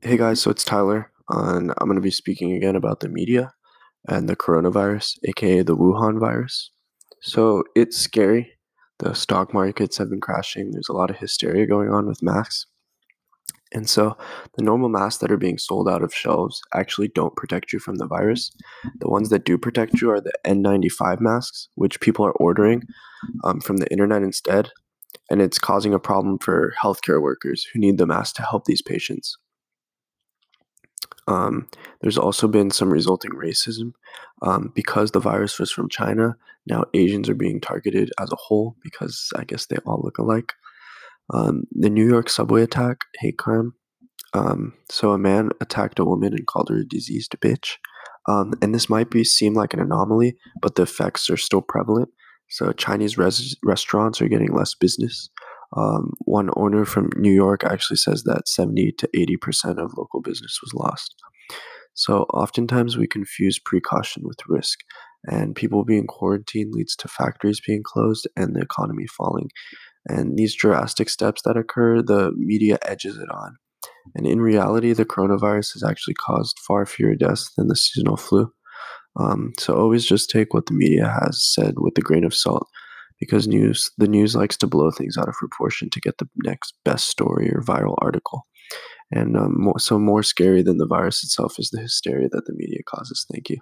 Hey guys, so it's Tyler, and I'm going to be speaking again about the media and the coronavirus, aka the Wuhan virus. So it's scary. The stock markets have been crashing. There's a lot of hysteria going on with masks. And so the normal masks that are being sold out of shelves actually don't protect you from the virus. The ones that do protect you are the N95 masks, which people are ordering um, from the internet instead. And it's causing a problem for healthcare workers who need the mask to help these patients. Um, there's also been some resulting racism um, because the virus was from China. Now Asians are being targeted as a whole because I guess they all look alike. Um, the New York subway attack, hate crime. Um, so a man attacked a woman and called her a diseased bitch. Um, and this might be seem like an anomaly, but the effects are still prevalent. So Chinese res- restaurants are getting less business. Um, one owner from New York actually says that 70 to 80% of local business was lost. So oftentimes we confuse precaution with risk, and people being quarantined leads to factories being closed and the economy falling. And these drastic steps that occur, the media edges it on. And in reality, the coronavirus has actually caused far fewer deaths than the seasonal flu. Um, so always just take what the media has said with a grain of salt because news the news likes to blow things out of proportion to get the next best story or viral article. And um, more, so more scary than the virus itself is the hysteria that the media causes. Thank you.